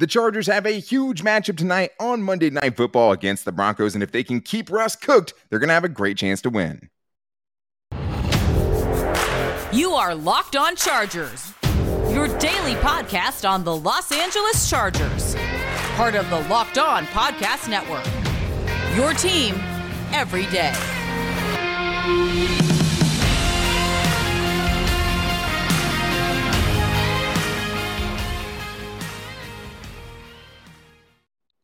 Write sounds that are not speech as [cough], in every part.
The Chargers have a huge matchup tonight on Monday Night Football against the Broncos, and if they can keep Russ cooked, they're going to have a great chance to win. You are Locked On Chargers, your daily podcast on the Los Angeles Chargers, part of the Locked On Podcast Network. Your team every day.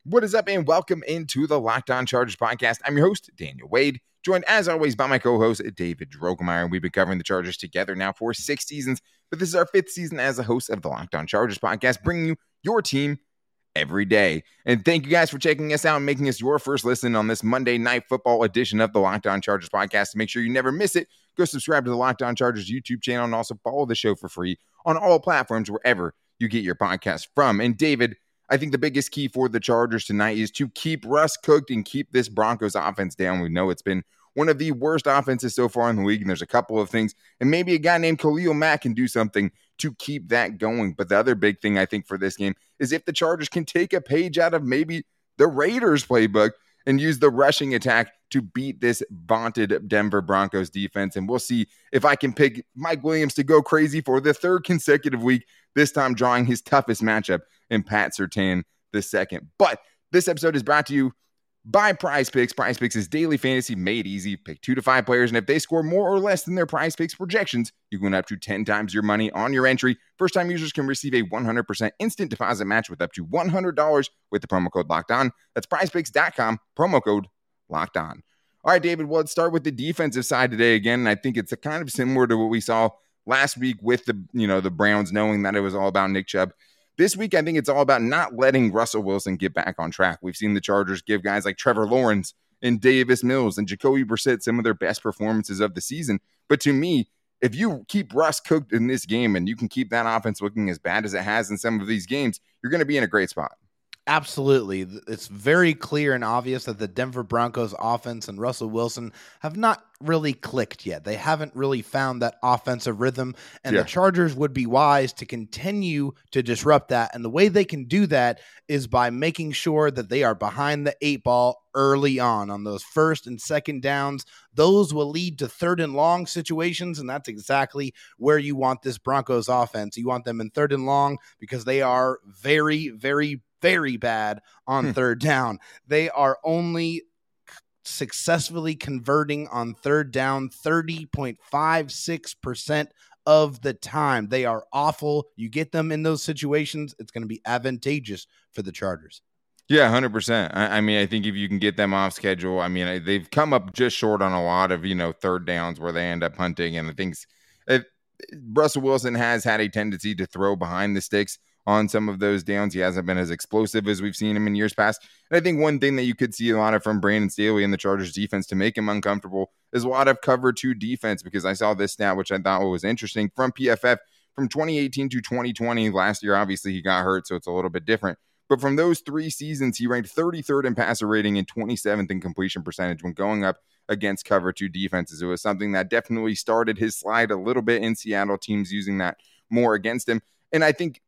What is up, and welcome into the Locked On Chargers podcast. I'm your host, Daniel Wade, joined as always by my co host, David Drogemeyer. We've been covering the Chargers together now for six seasons, but this is our fifth season as a host of the Locked On Chargers podcast, bringing you your team every day. And thank you guys for checking us out and making us your first listen on this Monday night football edition of the Locked On Chargers podcast. To make sure you never miss it, go subscribe to the Locked On Chargers YouTube channel and also follow the show for free on all platforms wherever you get your podcast from. And David, I think the biggest key for the Chargers tonight is to keep Russ cooked and keep this Broncos offense down. We know it's been one of the worst offenses so far in the league, and there's a couple of things, and maybe a guy named Khalil Mack can do something to keep that going. But the other big thing I think for this game is if the Chargers can take a page out of maybe the Raiders playbook and use the rushing attack to beat this vaunted Denver Broncos defense. And we'll see if I can pick Mike Williams to go crazy for the third consecutive week, this time drawing his toughest matchup in Pat Surtain the second. But this episode is brought to you by Prize Picks. Prize Picks is daily fantasy made easy. Pick two to five players, and if they score more or less than their Prize Picks projections, you can win up to 10 times your money on your entry. First time users can receive a 100% instant deposit match with up to $100 with the promo code locked on. That's prizepicks.com, promo code locked on. All right, David, well, let's start with the defensive side today again. I think it's kind of similar to what we saw last week with the, you know, the Browns knowing that it was all about Nick Chubb. This week, I think it's all about not letting Russell Wilson get back on track. We've seen the Chargers give guys like Trevor Lawrence and Davis Mills and Jacoby Brissett some of their best performances of the season. But to me, if you keep Russ cooked in this game and you can keep that offense looking as bad as it has in some of these games, you're going to be in a great spot. Absolutely. It's very clear and obvious that the Denver Broncos offense and Russell Wilson have not really clicked yet. They haven't really found that offensive rhythm, and yeah. the Chargers would be wise to continue to disrupt that. And the way they can do that is by making sure that they are behind the eight ball early on on those first and second downs. Those will lead to third and long situations, and that's exactly where you want this Broncos offense. You want them in third and long because they are very, very very bad on hmm. third down. They are only successfully converting on third down 30.56% of the time. They are awful. You get them in those situations, it's going to be advantageous for the Chargers. Yeah, hundred percent. I, mean, I think if you can get them off schedule, I mean, they've come up just short on a lot of you know third downs where they end up hunting, and I think Russell Wilson has had a tendency to throw behind the sticks on some of those downs. He hasn't been as explosive as we've seen him in years past. And I think one thing that you could see a lot of from Brandon Staley and the Chargers defense to make him uncomfortable is a lot of cover two defense because I saw this stat, which I thought was interesting from PFF from 2018 to 2020. Last year, obviously, he got hurt, so it's a little bit different. But from those three seasons, he ranked 33rd in passer rating and 27th in completion percentage when going up against cover two defenses. It was something that definitely started his slide a little bit in Seattle, teams using that more against him. And I think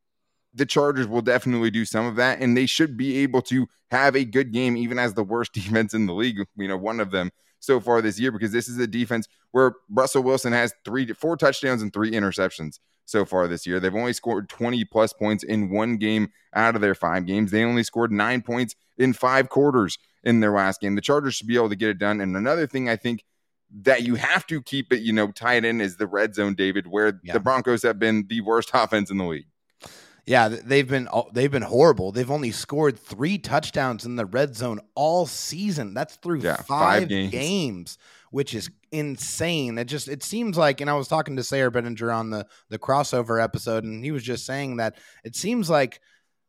the Chargers will definitely do some of that, and they should be able to have a good game, even as the worst [laughs] defense in the league. You know, one of them so far this year, because this is a defense where Russell Wilson has three, four touchdowns and three interceptions so far this year. They've only scored 20 plus points in one game out of their five games. They only scored nine points in five quarters in their last game. The Chargers should be able to get it done. And another thing I think that you have to keep it, you know, tied in is the red zone, David, where yeah. the Broncos have been the worst [laughs] offense in the league. Yeah, they've been they've been horrible. They've only scored three touchdowns in the red zone all season. That's through yeah, five, five games. games. which is insane. It just it seems like, and I was talking to Sayre Bedinger on the the crossover episode, and he was just saying that it seems like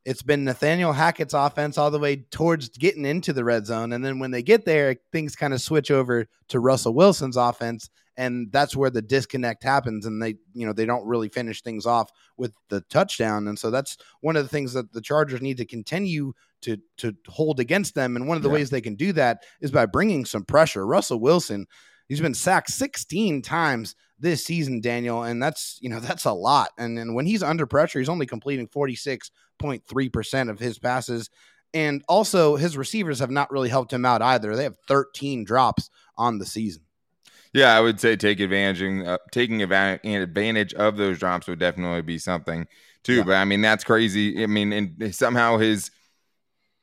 it's been Nathaniel Hackett's offense all the way towards getting into the red zone. And then when they get there, things kind of switch over to Russell Wilson's offense and that's where the disconnect happens and they you know they don't really finish things off with the touchdown and so that's one of the things that the chargers need to continue to to hold against them and one of the yeah. ways they can do that is by bringing some pressure russell wilson He's been sacked 16 times this season, Daniel, and that's you know that's a lot. And and when he's under pressure, he's only completing 46.3 percent of his passes. And also, his receivers have not really helped him out either. They have 13 drops on the season. Yeah, I would say take advantage, uh, taking advantage of those drops would definitely be something too. Yeah. But I mean, that's crazy. I mean, and somehow his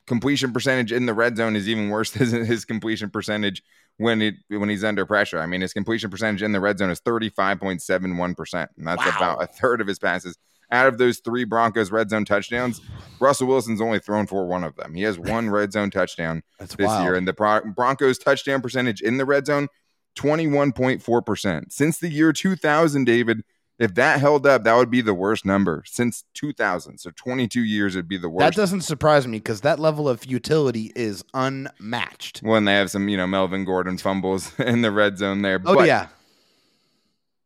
completion percentage in the red zone is even worse [laughs] than his completion percentage when it when he's under pressure. I mean, his completion percentage in the red zone is 35.71%. And that's wow. about a third of his passes. Out of those three Broncos red zone touchdowns, Russell Wilson's only thrown for one of them. He has [laughs] one red zone touchdown this wild. year. And the Broncos touchdown percentage in the red zone, 21.4%. Since the year 2000, David, if that held up, that would be the worst number since 2000. So 22 years would be the worst. That doesn't surprise me because that level of futility is unmatched. When they have some, you know, Melvin Gordon fumbles [laughs] in the red zone there. Oh, but yeah.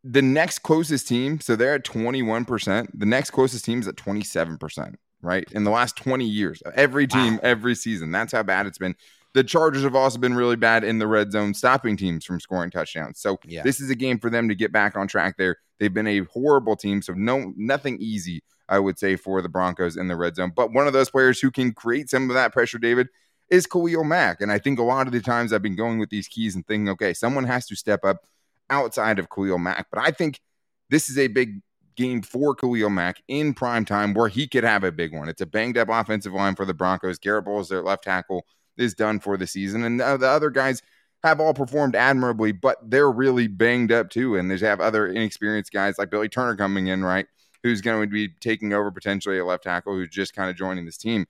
The next closest team, so they're at 21%. The next closest team is at 27%, right? In the last 20 years, every team, wow. every season. That's how bad it's been the Chargers have also been really bad in the red zone, stopping teams from scoring touchdowns. So yeah. this is a game for them to get back on track there. They've been a horrible team, so no nothing easy, I would say, for the Broncos in the red zone. But one of those players who can create some of that pressure, David, is Khalil Mack. And I think a lot of the times I've been going with these keys and thinking, okay, someone has to step up outside of Khalil Mack. But I think this is a big game for Khalil Mack in prime time where he could have a big one. It's a banged up offensive line for the Broncos. Garett Bolles, their left tackle, is done for the season. And the other guys have all performed admirably, but they're really banged up too. And they have other inexperienced guys like Billy Turner coming in, right? Who's going to be taking over potentially a left tackle who's just kind of joining this team.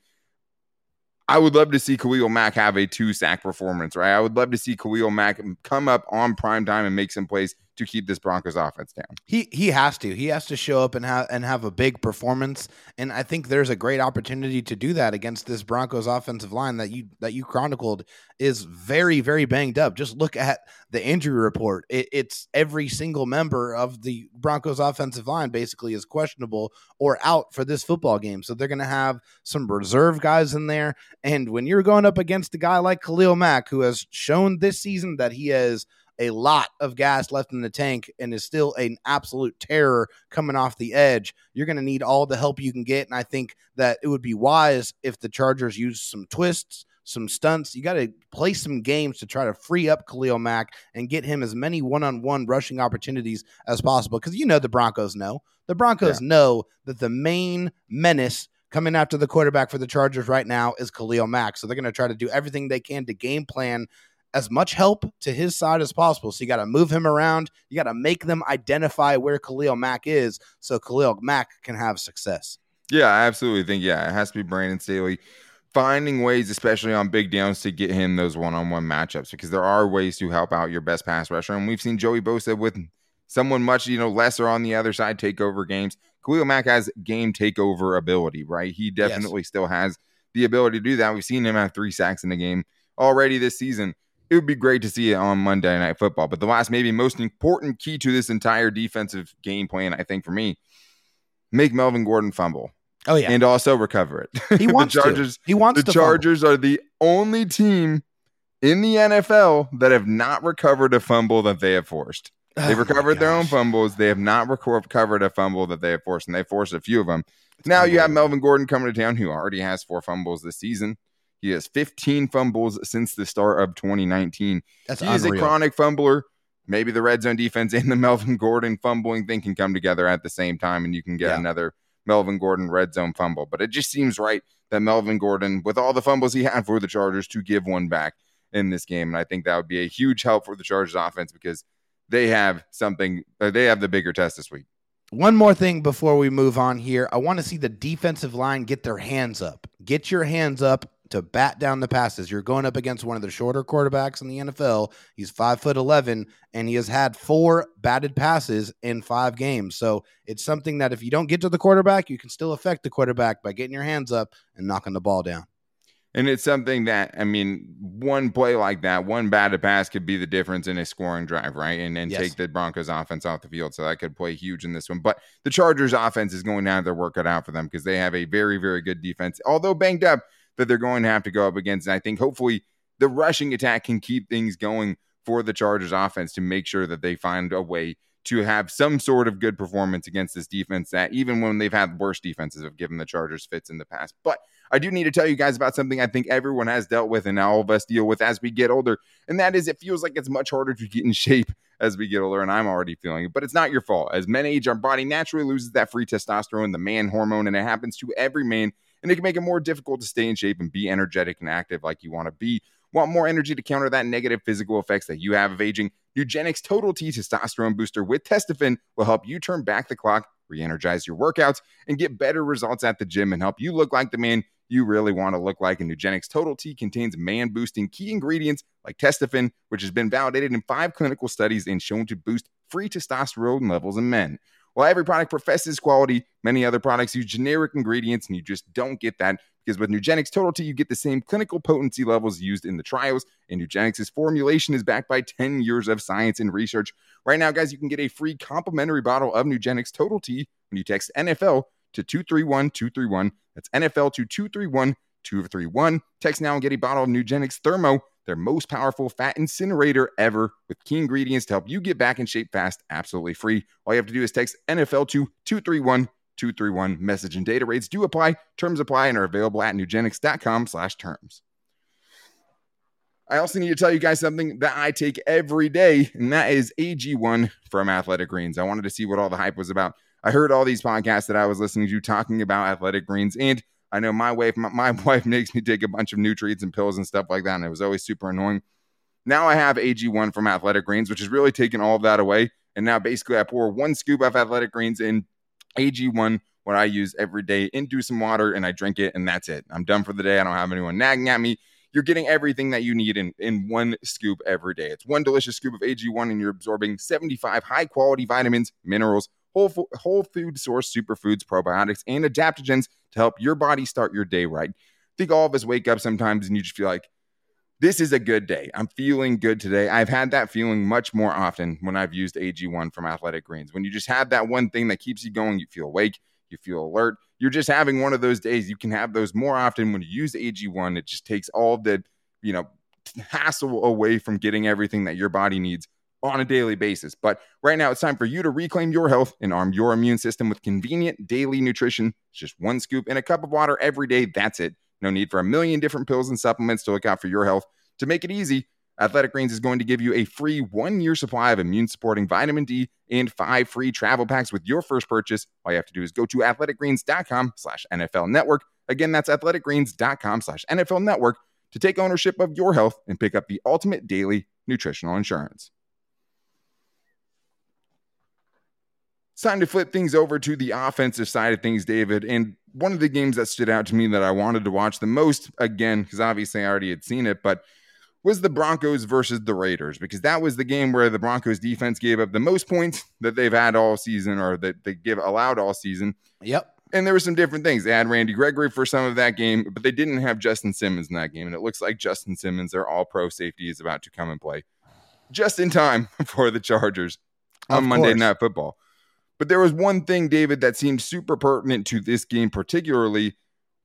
I would love to see Khalil Mack have a two sack performance, right? I would love to see Khalil Mack come up on prime time and make some plays to keep this Broncos offense down. He he has to. He has to show up and have and have a big performance. And I think there's a great opportunity to do that against this Broncos offensive line that you that you chronicled is very very banged up. Just look at the injury report. It, it's every single member of the Broncos offensive line basically is questionable or out for this football game. So they're going to have some reserve guys in there. And when you're going up against a guy like Khalil Mack, who has shown this season that he has a lot of gas left in the tank and is still an absolute terror coming off the edge, you're going to need all the help you can get. And I think that it would be wise if the Chargers use some twists, some stunts. You got to play some games to try to free up Khalil Mack and get him as many one on one rushing opportunities as possible. Because you know the Broncos know. The Broncos yeah. know that the main menace coming after the quarterback for the Chargers right now is Khalil Mack. So they're going to try to do everything they can to game plan as much help to his side as possible. So you got to move him around. You got to make them identify where Khalil Mack is so Khalil Mack can have success. Yeah, I absolutely think, yeah, it has to be Brandon Staley finding ways, especially on big downs, to get him those one on one matchups because there are ways to help out your best pass rusher. And we've seen Joey Bosa with someone much, you know, lesser on the other side take over games. Khalil Mack has game takeover ability, right? He definitely yes. still has the ability to do that. We've seen him have three sacks in a game already this season it would be great to see it on Monday Night Football. But the last, maybe most important key to this entire defensive game plan, I think for me, make Melvin Gordon fumble. Oh yeah, and also recover it. [laughs] He wants the Chargers. To. He wants the Chargers fumble. are the only team in the NFL that have not recovered a fumble that they have forced. Oh, they've oh recovered their own fumbles. They have not recovered a fumble that they have forced, and they forced a few of them. It's now you have Melvin Gordon coming to town, who already has four fumbles this season. He has 15 fumbles since the start of 2019. That's he unreal. is a chronic fumbler. Maybe the red zone defense [laughs] and the Melvin Gordon fumbling thing can come together at the same time, and you can get yeah. another Melvin Gordon red zone fumble. But it just seems right that Melvin Gordon, with all the fumbles he had for the Chargers, to give one back in this game. And I think that would be a huge help for the Chargers offense because they have something, uh, they have the bigger test this week. One more thing before we move on here. I want to see the defensive line get their hands up. Get your hands up to bat down the passes. You're going up against one of the shorter quarterbacks in the NFL. He's five foot eleven, and he has had four batted passes in five games. So it's something that if you don't get to the quarterback, you can still affect the quarterback by getting your hands up and knocking the ball down. And it's something that I mean, one play like that, one batted pass could be the difference in a scoring drive, right? And then yes. take the Broncos offense off the field. So that could play huge in this one. But the Chargers offense is going to have their work cut out for them because they have a very, very good defense. Although banged up, that they're going to have to go up against. And I think hopefully the rushing attack can keep things going for the Chargers offense to make sure that they find a way to have some sort of good performance against this defense that even when they've had worse defenses have given the Chargers fits in the past. But I do need to tell you guys about something I think everyone has dealt with and all of us deal with as we get older. And that is it feels like it's much harder to get in [laughs] shape as we get older. And I'm already feeling it, but it's not your fault. As men age, our body naturally loses that free testosterone, the man hormone, and it happens to every man. And it can make it more difficult to stay in shape and be energetic and active like you want to be. Want more energy to counter that negative physical effects that you have of aging? Nugenix Total T Testosterone Booster with Testofen will help you turn back the clock, re energize your workouts, and get better results at the gym and help you look like the man you really want to look like. And Nugenix Total T contains man boosting key ingredients like testofen, which has been validated in five clinical studies and shown to boost free testosterone levels in men. While every product professes quality, many other products use generic ingredients, and you just don't get that because with Nugenix Total T, you get the same clinical potency levels used in the trials, and Nugenix's formulation is backed by 10 years of science and research. Right now, guys, you can get a free complimentary bottle of Nugenix Total T when you text NFL to 231 231. That's NFL to 231 231. Text now and get a bottle of Nugenix Thermo, their most powerful fat incinerator ever, with key ingredients to help you get back in shape fast, absolutely free. All you have to do is text NFL to 231 231. Message and data rates do apply. Terms apply and are available at nugenix.com slash terms. I also need to tell you guys something that I take every day, and that is AG1 from Athletic Greens. I wanted to see what all the hype was about. I heard all these podcasts that I was listening to talking about athletic greens, and I know my wife, my, my [laughs] wife makes me take a bunch of nutrients and pills and stuff like that, and it was always super annoying. Now I have AG1 from Athletic Greens, which has really taken all of that away. And now basically I pour one scoop of Athletic Greens in AG1, what I use every day, into some water, and I drink it, and that's it. I'm done for the day. I don't have anyone nagging at me. You're getting everything that you need in, in one scoop every day. It's one delicious scoop of AG1, and you're absorbing 75 high quality vitamins, minerals, whole, whole food source superfoods, probiotics, and adaptogens to help your body start your day right. I think all of us wake up sometimes and you just feel like, this is a good day. I'm feeling good today. I've had that feeling much more often when I've used AG1 from Athletic Greens. When you just have that one thing that keeps you going, you feel awake, you feel alert. You're just having one of those days. You can have those more often when you use AG1. It just takes all the, you know, hassle away from getting everything that your body needs on a daily basis. But right now, it's time for you to reclaim your health and arm your immune system with convenient daily nutrition. It's just one scoop in a cup of water every day. That's it. No need for a million different pills and supplements to look out for your health. To make it easy, Athletic Greens is going to give you a free one year supply of immune supporting vitamin D and five free travel packs with your first purchase. All you have to do is go to athleticgreens.com slash NFL network. Again, that's athleticgreens.com slash NFL network to take ownership of your health and pick up the ultimate daily nutritional insurance. It's time to flip things over to the offensive side of things, David. And one of the games that stood out to me that I wanted to watch the most, again, because obviously I already had seen it, but was the Broncos versus the Raiders, because that was the game where the Broncos defense gave up the most points that they've had all season or that they give allowed all season. Yep. And there were some different things. They had Randy Gregory for some of that game, but they didn't have Justin Simmons in that game. And it looks like Justin Simmons, their all pro safety, is about to come and play just in time [laughs] for the Chargers on Monday Night Football. But there was one thing, David, that seemed super pertinent to this game, particularly,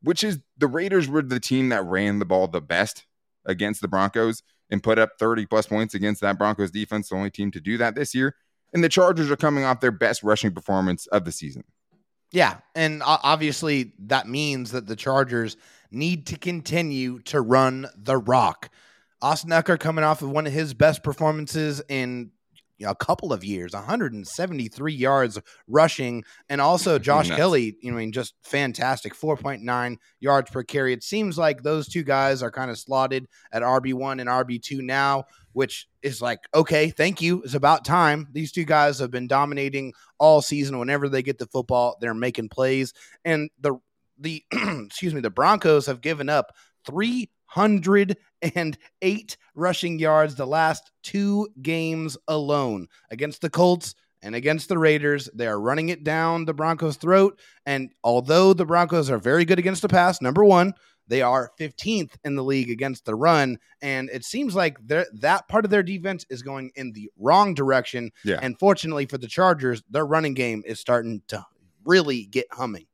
which is the Raiders were the team that ran the ball the best against the Broncos and put up 30 plus points against that Broncos defense, the only team to do that this year. And the Chargers are coming off their best rushing performance of the season. Yeah. And obviously, that means that the Chargers need to continue to run the rock. Austin Ekeler coming off of one of his best performances in a couple of years, 173 yards rushing, and also [laughs] Josh Nuts. Kelley. You know, I mean, just fantastic, 4.9 yards per carry. It seems like those two guys are kind of slotted at RB one and RB two now, which is like, okay, thank you. It's about time. These two guys have been dominating all season. Whenever they get the football, they're making plays, and the the [clears throat] excuse me, the Broncos have given up three 108 rushing yards the last two games alone against the Colts and against the Raiders. They are running it down the Broncos' throat. And although the Broncos are very good against the pass, number one, they are 15th in the league against the run. And it seems like that part of their defense is going in the wrong direction. Yeah. And fortunately for the Chargers, their running game is starting to really get humming.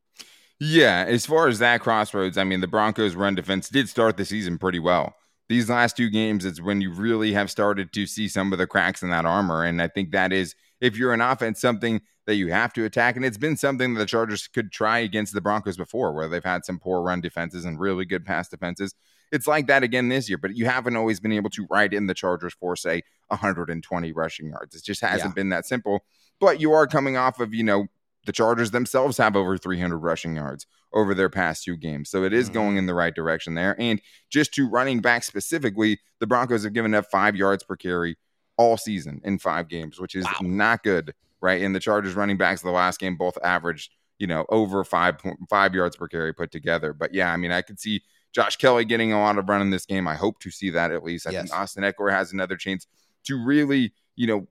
Yeah, as far as that crossroads, I mean, the Broncos' run defense did start the season pretty well. These last two games, it's when you really have started to see some of the cracks in that armor. And I think that is, if you're an offense, something that you have to attack. And it's been something that the Chargers could try against the Broncos before, where they've had some poor run defenses and really good pass defenses. It's like that again this year, but you haven't always been able to ride in the Chargers for, say, 120 rushing yards. It just hasn't yeah. been that simple. But you are coming off of, you know, the Chargers themselves have over 300 rushing yards over their past two games. So it is going in mm. the right direction there. And just to running back specifically, the Broncos have given up five yards per carry all season in five games, which is wow. not good, right? And the Chargers running backs of the last game both averaged, you know, over five five yards per carry put together. But yeah, I mean, I could see Josh Kelley getting a lot of run in this game. I hope to see that at least. I yes. think Austin Ekeler has another chance to really, you know,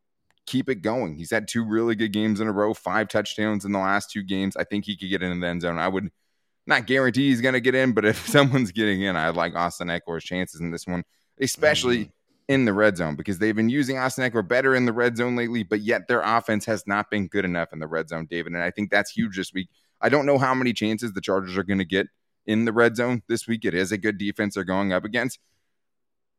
keep it going. He's had two really good games in a row, five touchdowns in the last two games. I think he could get in the end zone. I would not guarantee he's going to get in, but [laughs] if someone's getting in, I like Austin Ekeler's chances in this one, especially mm-hmm. in the red zone because they've been using Austin Ekeler better in the red zone lately, but yet their offense has not been good enough in the red zone, David. And I think that's huge this week. I don't know how many chances the Chargers are going to get in the red zone this week. It is a good defense they're going up against.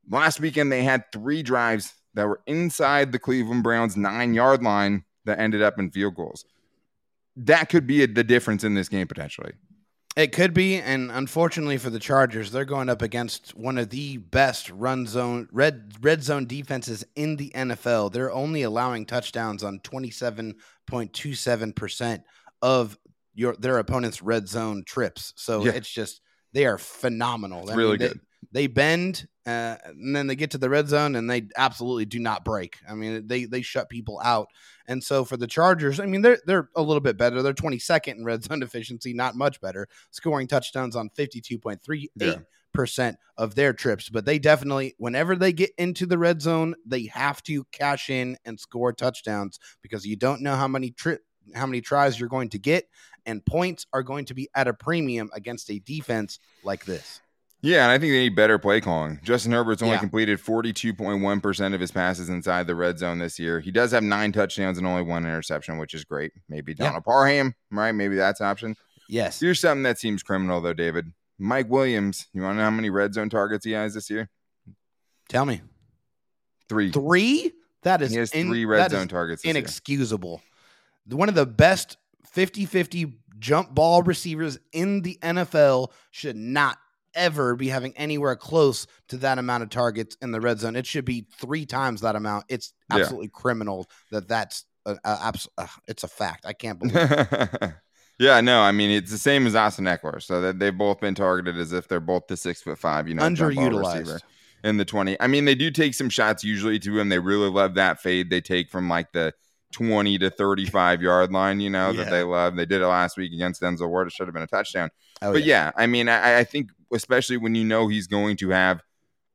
Last weekend, they had three drives that were inside the Cleveland Browns nine yard line that ended up in field goals. That could be a, the difference in this game potentially. It could be, and unfortunately for the Chargers, they're going up against one of the best run zone red red zone defenses in the NFL. They're only allowing touchdowns on twenty seven point two seven percent of your their opponent's red zone trips. So yeah. it's just they are phenomenal. It's really they, good they bend uh, and then they get to the red zone and they absolutely do not break. I mean, they they shut people out. And so for the Chargers, I mean, they're they're a little bit better. They're 22nd in red zone [laughs] efficiency, not much better, scoring touchdowns on 52.38 yeah. percent of their trips. But they definitely, whenever they get into the red zone, they have to cash in and score touchdowns because you don't know how many trip how many tries you're going to get, and points are going to be at a premium against a defense like this. Yeah, and I think they need better play calling. Justin Herbert's only yeah. completed 42.1% of his passes inside the red zone this year. He does have nine touchdowns and only one interception, which is great. Maybe Donald yeah. Parham, right? Maybe that's an option. Yes. Here's something that seems criminal, though, David. Mike Williams, you want to know how many red zone targets he has this year? Tell me. Three. Three? That is he has in, three red zone targets. inexcusable. Year. One of the best 50 50 jump ball receivers in the NFL should not ever be having anywhere close to that amount of targets in the red zone. It should be three times that amount. It's absolutely yeah. criminal that that's a, a, abs- uh, it's a fact. I can't believe. [laughs] yeah, no, I mean it's the same as Austin Ekeler, so that they've both been targeted as if they're both the six foot five, you know, underutilized in the twenty. I mean, they do take some shots usually to him. They really love that fade they take from like the 20 to 35 yard line, you know, yeah. that they love. They did it last week against Denzel Ward. It should have been a touchdown. Oh, but yeah. yeah. I mean, I, I, think especially when you know he's going to have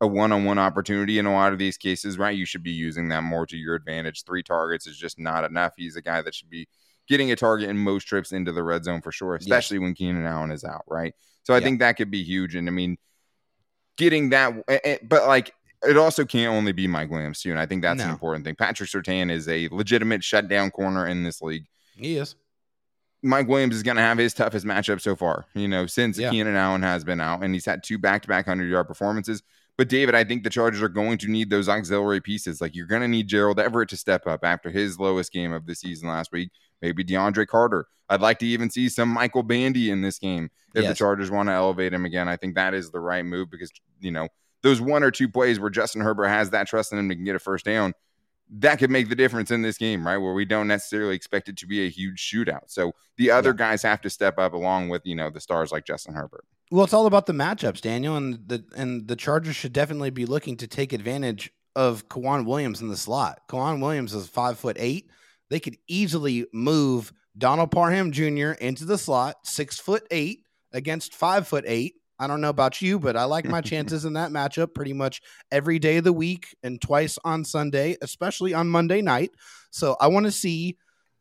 a one-on-one opportunity in a lot of these cases, right? You should be using that more to your advantage. Three targets is just not enough. He's a guy that should be getting a target in most trips into the red zone for sure, especially when Keenan Allen is out, right? So I think that could be huge. And I mean, getting that, eh, eh, but like it also can't only be Mike Williams too, and I think that's no. an important thing. Patrick Surtain is a legitimate shutdown corner in this league. He is. Mike Williams is going to have his toughest matchup so far, you know, since yeah. Keenan Allen has been out, and he's had two back-to-back hundred-yard performances. But David, I think the Chargers are going to need those auxiliary pieces. Like you're going to need Gerald Everett to step up after his lowest game of the season last week. Maybe DeAndre Carter. I'd like to even see some Michael Bandy in this game if yes. the Chargers want to elevate him again. I think that is the right move because you know those one or two plays where Justin Herbert has that trust in him to get a first down, that could make the difference in this game, right? Where we don't necessarily expect it to be a huge shootout. So the other yeah. guys have to step up along with, you know, the stars like Justin Herbert. Well, it's all about the matchups, Daniel, and the and the Chargers should definitely be looking to take advantage of K'Waun Williams in the slot. K'Waun Williams is five foot eight. They could easily move Donald Parham Jr. into the slot, six foot eight against five foot eight, I don't know about you, but I like my [laughs] chances in that matchup pretty much every day of the week and twice on Sunday, especially on Monday night. So I want to see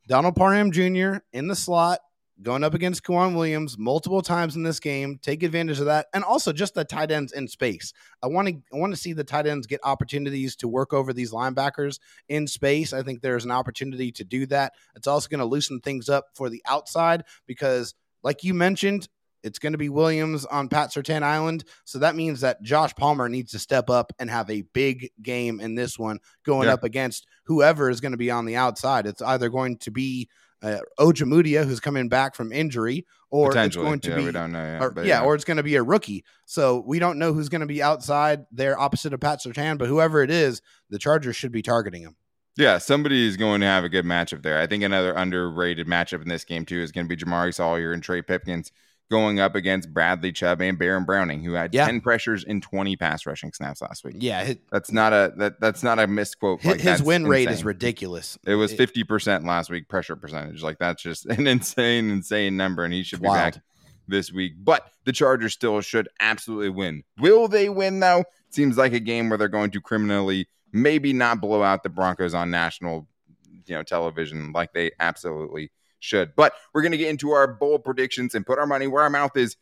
Donald Parham Jr. in the slot going up against K'Waun Williams multiple times in this game. Take advantage of that, and also just the tight ends in space. I want to I want to see the tight ends get opportunities to work over these linebackers in space. I think there's an opportunity to do that. It's also going to loosen things up for the outside because, like you mentioned, It's going to be Williams on Pat Surtain Island. So that means that Josh Palmer needs to step up and have a big game in this one going yeah. up against whoever is going to be on the outside. It's either going to be uh, Ojemudia, who's coming back from injury, or it's going to yeah, be we don't know yet, or, yeah, yeah, or it's going to be a rookie. So we don't know who's going to be outside there opposite of Pat Surtain, but whoever it is, the Chargers should be targeting him. Yeah, somebody is going to have a good matchup there. I think another underrated matchup in this game too is going to be Jamaree Salyer and Trey Pipkins going up against Bradley Chubb and Baron Browning, who had yeah. ten pressures and twenty pass rushing snaps last week. Yeah, his, that's not a that that's not a misquote. His, like, his win insane. rate is ridiculous. It was fifty percent last week pressure percentage. Like that's just an [laughs] insane, insane number, and he should be wild. back this week. But the Chargers still should absolutely win. Will they win though? Seems like a game where they're going to criminally maybe not blow out the Broncos on national, you know, television like they absolutely should. But we're going to get into our bold predictions and put our money where our mouth is.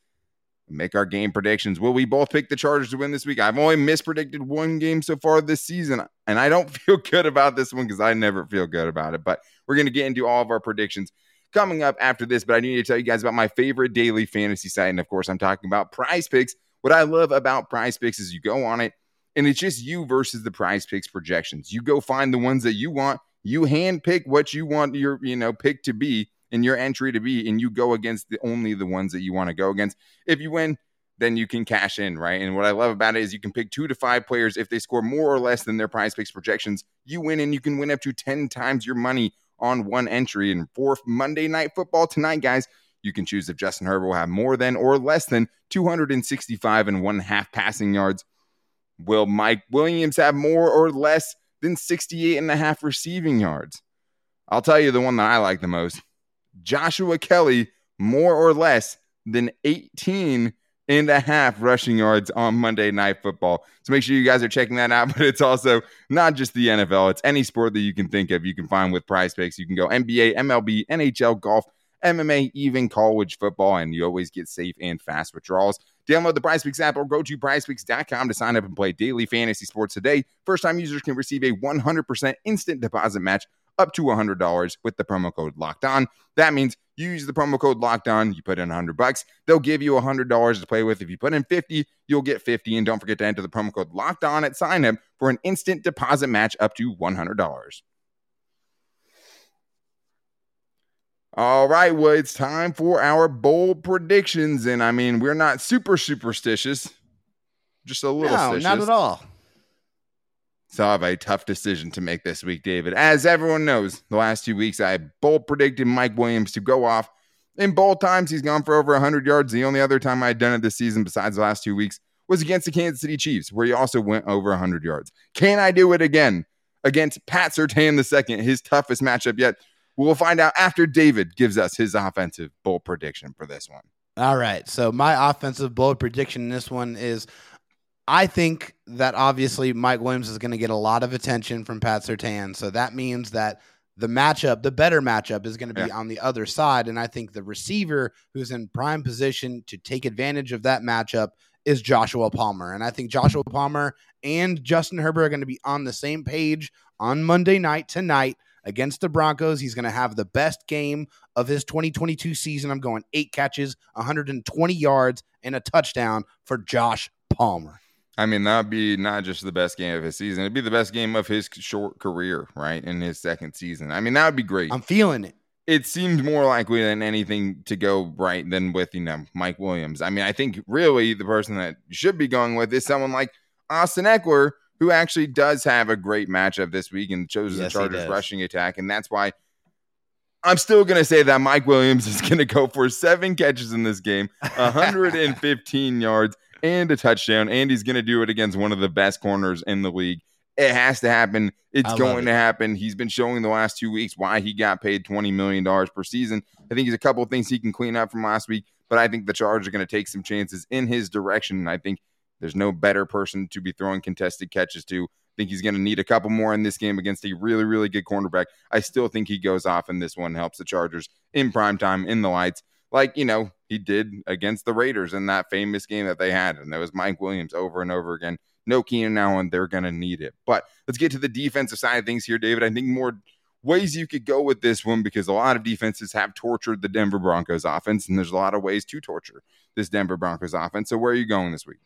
Make our game predictions. Will we both pick the Chargers to win this week? I've only mispredicted one game so far this season, and I don't [laughs] feel good about this one because I never feel good about it. But we're going to get into all of our predictions coming up after this. But I need to tell you guys about my favorite daily fantasy site. And of course, I'm talking about prize picks. What I love about prize picks is you go on it and it's just you versus the prize picks projections. You go find the ones that you want. You hand pick what you want your, you know, pick to be and your entry to be, and you go against the only the ones that you want to go against. If you win, then you can cash in, right? And what I love about it is you can pick two to five players. If they score more or less than their prize picks projections, you win and you can win up to 10 times your money on one entry. And for Monday night football tonight, guys, you can choose if Justin Herbert will have more than or less than 265 and one half passing yards Will Mike Williams have more or less than 68 and a half receiving yards? I'll tell you the one that I like the most. Joshua Kelley, more or less than 18 and a half rushing yards on Monday Night Football. So make sure you guys are checking that out. [laughs] But it's also not just the NFL, it's any sport that you can think of, you can find with prize picks. You can go NBA, MLB, NHL, golf, MMA, even college football, and you always get safe and fast withdrawals. Download the PrizePicks app or go to PrizePicks.com to sign up and play daily fantasy sports today. First time users can receive a 100% instant deposit match up to $100 with the promo code Locked On. That means you use the promo code Locked On, you put in 100 bucks, they'll give you $100 to play with. If you put in 50, you'll get 50 and don't forget to enter the promo code Locked On at sign up for an instant deposit match up to $100. All right, well, it's time for our bold predictions. And I mean, we're not super superstitious, just a little No, not at all. So I have a tough decision to make this week, David. As everyone knows, the last two weeks I bold predicted Mike Williams to go off. In bold times, he's gone for over 100 yards. The only other time I had done it this season, besides the last two weeks, was against the Kansas City Chiefs, where he also went over 100 yards. Can I do it again against Pat Surtain II, his toughest matchup yet? We'll find out after David gives us his offensive bold prediction for this one. All right. So my offensive bold prediction in this one is I think that obviously Mike Williams is going to get a lot of attention from Pat Surtain. So that means that the matchup, the better matchup, is going to be yeah. on the other side. And I think the receiver who's in prime position to take advantage of that matchup is Joshua Palmer. And I think Joshua Palmer and Justin Herbert are going to be on the same page on Monday night tonight against the Broncos. He's going to have the best game of his 2022 season. I'm going eight catches, 120 yards, and a touchdown for Josh Palmer. I mean, that'd be not just the best game of his season, it'd be the best game of his short career, right? In his second season. I mean, that would be great. I'm feeling it. It seems more likely than anything to go right than with, you know, Mike Williams. I mean, I think really the person that should be going with is someone like Austin Ekeler, who actually does have a great matchup this week and chose yes, the Chargers rushing attack. And that's why I'm still going to say that Mike Williams [laughs] is going to go for seven catches in this game, [laughs] 115 yards, and a touchdown. And he's going to do it against one of the best corners in the league. It has to happen. It's going it. to happen. He's been showing the last two weeks why he got paid $20 million per season. I think he's a couple of things he can clean up from last week, but I think the Chargers are going to take some chances in his direction. And I think there's no better person to be throwing contested catches to. I think he's going to need a couple more in this game against a really, really good cornerback. I still think he goes off in this one, helps the Chargers in prime time in the lights, like, you know, he did against the Raiders in that famous game that they had. And that was Mike Williams over and over again. No Keenan Allen, they're going to need it. But let's get to the defensive side of things here, David. I think more ways you could go with this one because a lot of defenses have tortured the Denver Broncos offense, and there's a lot of ways to torture this Denver Broncos offense. So, where are you going this week?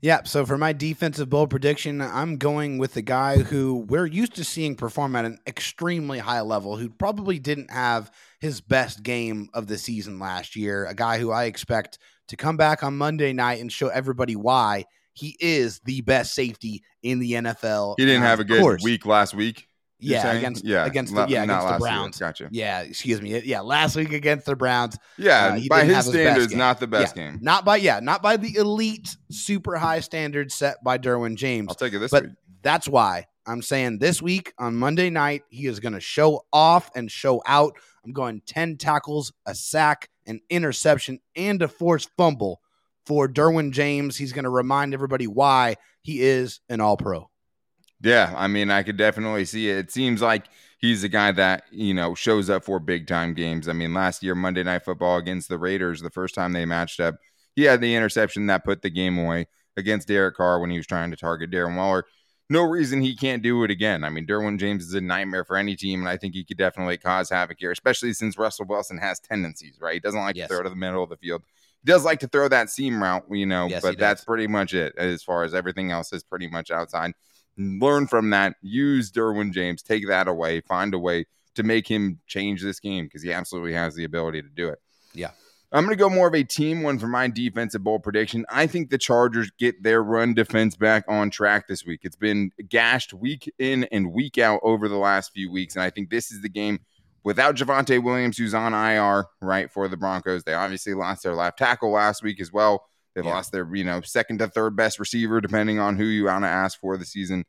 Yeah, so for my defensive bold prediction, I'm going with the guy who we're used to seeing perform at an extremely high level, who probably didn't have his best game of the season last year. A guy who I expect to come back on Monday night and show everybody why he is the best safety in the NFL. He didn't have a good course. week last week. Yeah, saying? against yeah against the, yeah against the Browns. Year. Gotcha. Yeah, excuse me. Yeah, last week against the Browns. Yeah, uh, by his standards, his not the best yeah, game. Not by yeah, not by the elite, super high standards set by Derwin James. I'll take it this but week. That's why I'm saying this week on Monday night he is going to show off and show out. I'm going ten tackles, a sack, an interception, and a forced fumble for Derwin James. He's going to remind everybody why he is an All Pro. Yeah, I mean, I could definitely see it. It seems like he's a guy that, you know, shows up for big time games. I mean, last year, Monday Night Football against the Raiders, the first time they matched up, he had the interception that put the game away against Derek Carr when he was trying to target Darren Waller. No reason he can't do it again. I mean, Derwin James is a nightmare for any team, and I think he could definitely cause havoc here, especially since Russell Wilson has tendencies, right? He doesn't like yes. to throw to the middle of the field. He does like to throw that seam route, you know, yes, but that's pretty much it as far as everything else is pretty much outside learn from that, use Derwin James, take that away, find a way to make him change this game because he absolutely has the ability to do it. Yeah. I'm going to go more of a team one for my defensive bowl prediction. I think the Chargers get their run defense back on track this week. It's been gashed week in and week out over the last few weeks. And I think this is the game without Javonte Williams, who's on IR, right, for the Broncos. They obviously lost their left tackle last week as well. They've yeah. lost their, you know, second to third best receiver, depending on who you want to ask for the season.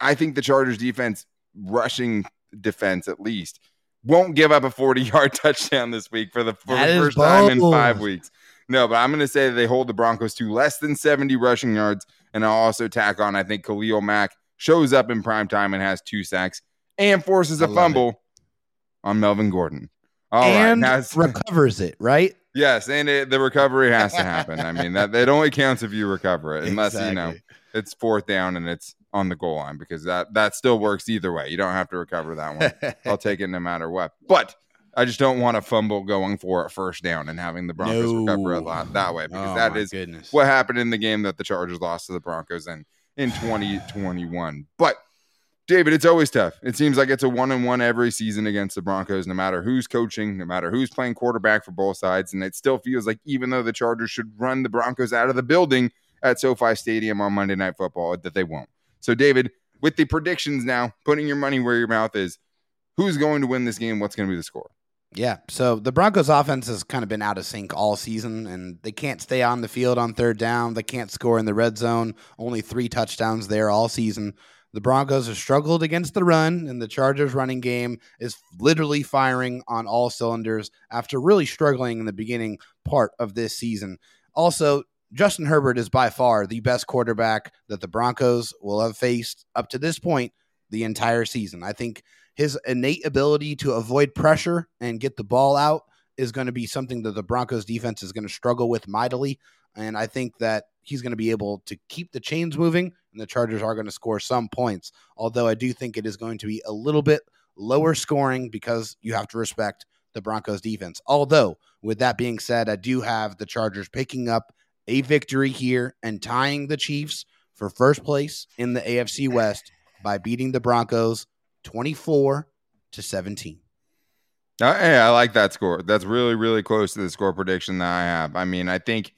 I think the Chargers defense, rushing defense at least, won't give up a 40 yard [laughs] touchdown this week for the, for the first bold. time in five weeks. No, but I'm going to say that they hold the Broncos to less than 70 rushing yards. And I'll also tack on, I think Khalil Mack shows up in prime time and has two sacks and forces a fumble it. on Melvin Gordon. All and right, [laughs] recovers it, right? Yes, and it, the recovery has to happen. I mean, that it only counts if you recover it, unless exactly. you know it's fourth down and it's on the goal line because that that still works either way. You don't have to recover that one. I'll [laughs] take it no matter what. But I just don't want a fumble going for a first down and having the Broncos no. recover a lot that way because oh, that is goodness. what happened in the game that the Chargers lost to the Broncos in in 2021. But David, it's always tough. It seems like it's a one and one every season against the Broncos, no matter who's coaching, no matter who's playing quarterback for both sides. And it still feels like even though the Chargers should run the Broncos out of the building at SoFi Stadium on Monday Night Football, that they won't. So, David, with the predictions now, putting your money where your mouth is, who's going to win this game? What's going to be the score? Yeah. So the Broncos offense has kind of been out of sync all season, and they can't stay on the field on third down. They can't score in the red zone. Only three touchdowns there all season. The Broncos have struggled against the run, and the Chargers' running game is literally firing on all cylinders after really struggling in the beginning part of this season. Also, Justin Herbert is by far the best quarterback that the Broncos will have faced up to this point the entire season. I think his innate ability to avoid pressure and get the ball out is going to be something that the Broncos defense is going to struggle with mightily. And I think that he's going to be able to keep the chains moving, and the Chargers are going to score some points. Although I do think it is going to be a little bit lower scoring because you have to respect the Broncos defense. Although, with that being said, I do have the Chargers picking up a victory here and tying the Chiefs for first place in the AFC West by beating the Broncos 24 to 17. Uh, hey, I like that score. That's really, really close to the score prediction that I have. I mean, I think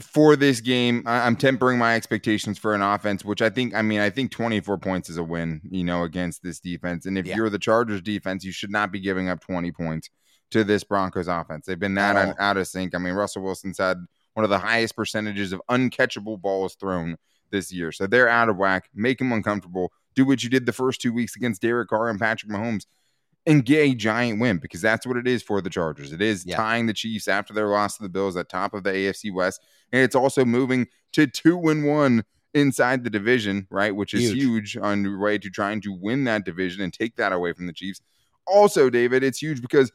for this game, I'm tempering my expectations for an offense, which I think, I mean, I think 24 points is a win, you know, against this defense. And if yeah. you're the Chargers defense, you should not be giving up 20 points to this Broncos offense. They've been that oh. out of sync. I mean, Russell Wilson's had one of the highest percentages of uncatchable balls thrown this year. So they're out of whack. Make them uncomfortable. Do what you did the first two weeks against Derek Carr and Patrick Mahomes and get a giant win because that's what it is for the Chargers. It is yeah. tying the Chiefs after their loss to the Bills at top of the AFC West, and it's also moving to two and one inside the division, right? Which is huge, huge on your way to trying to win that division and take that away from the Chiefs. Also, David, it's huge because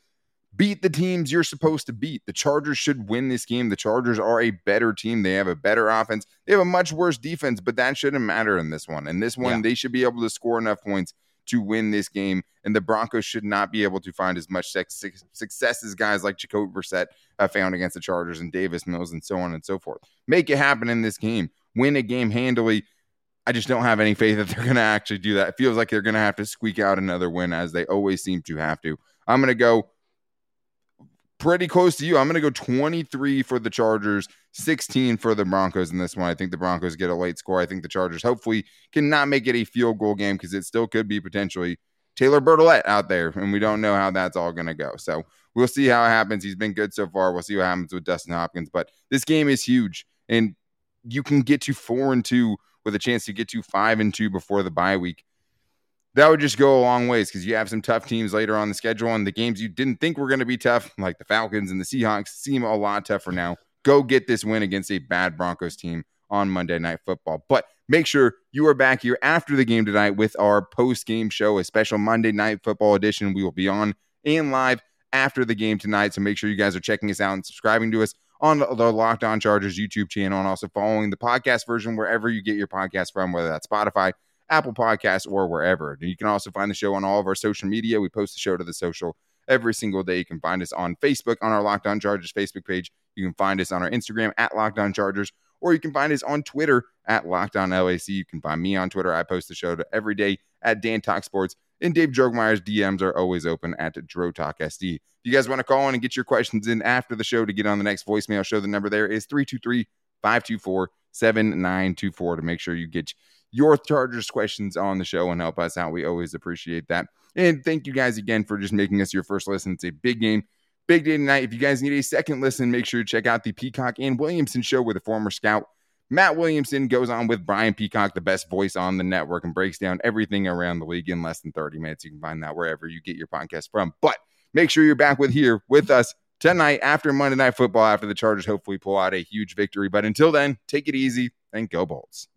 beat the teams you're supposed to beat. The Chargers should win this game. The Chargers are a better team. They have a better offense. They have a much worse defense, but that shouldn't matter in this one. In this one, yeah. they should be able to score enough points to win this game. And the Broncos should not be able to find as much success as guys like Jacoby Brissett found against the Chargers and Davis Mills and so on and so forth. Make it happen in this game. Win a game handily. I just don't have any faith that they're going to actually do that. It feels like they're going to have to squeak out another win as they always seem to have to. I'm going to go pretty close to you. I'm going to go 23 for the Chargers, 16 for the Broncos in this one. I think the Broncos get a late score. I think the Chargers hopefully cannot make it a field goal game because it still could be potentially Taylor Bertolet out there, and we don't know how that's all going to go. So we'll see how it happens. He's been good so far. We'll see what happens with Dustin Hopkins, but this game is huge, and you can get to four and two with a chance to get to five and two before the bye week that would just go a long ways because you have some tough teams later on the schedule, and the games you didn't think were going to be tough, like the Falcons and the Seahawks, seem a lot tougher now. Go get this win against a bad Broncos team on Monday Night Football. But make sure you are back here after the game tonight with our post game show, a special Monday Night Football edition. We will be on and live after the game tonight. So make sure you guys are checking us out and subscribing to us on the Locked On Chargers YouTube channel and also following the podcast version wherever you get your podcast from, whether that's Spotify, Apple Podcasts, or wherever. You can also find the show on all of our social media. We post the show to the social every single day. You can find us on Facebook on our Locked On Chargers Facebook page. You can find us on our Instagram at Locked On Chargers, or you can find us on Twitter at Locked On LAC. You can find me on Twitter. I post the show to every day at Dan Talk Sports. And Dave Drogmeyer's DMs are always open at Dro Talk SD. If you guys want to call in and get your questions in after the show to get on the next voicemail show, the number there is 323 524 7924 to make sure you get your Chargers questions on the show and help us out. We always appreciate that. And thank you guys again for just making us your first listen. It's a big game, big day tonight. If you guys need a second listen, make sure to check out the Peacock and Williamson show with a former scout. Matt Williamson goes on with Brian Peacock, the best voice on the network, and breaks down everything around the league in less than 30 minutes. You can find that wherever you get your podcast from. But make sure you're back with here with us tonight after Monday Night Football, after the Chargers hopefully pull out a huge victory. But until then, take it easy and go Bolts.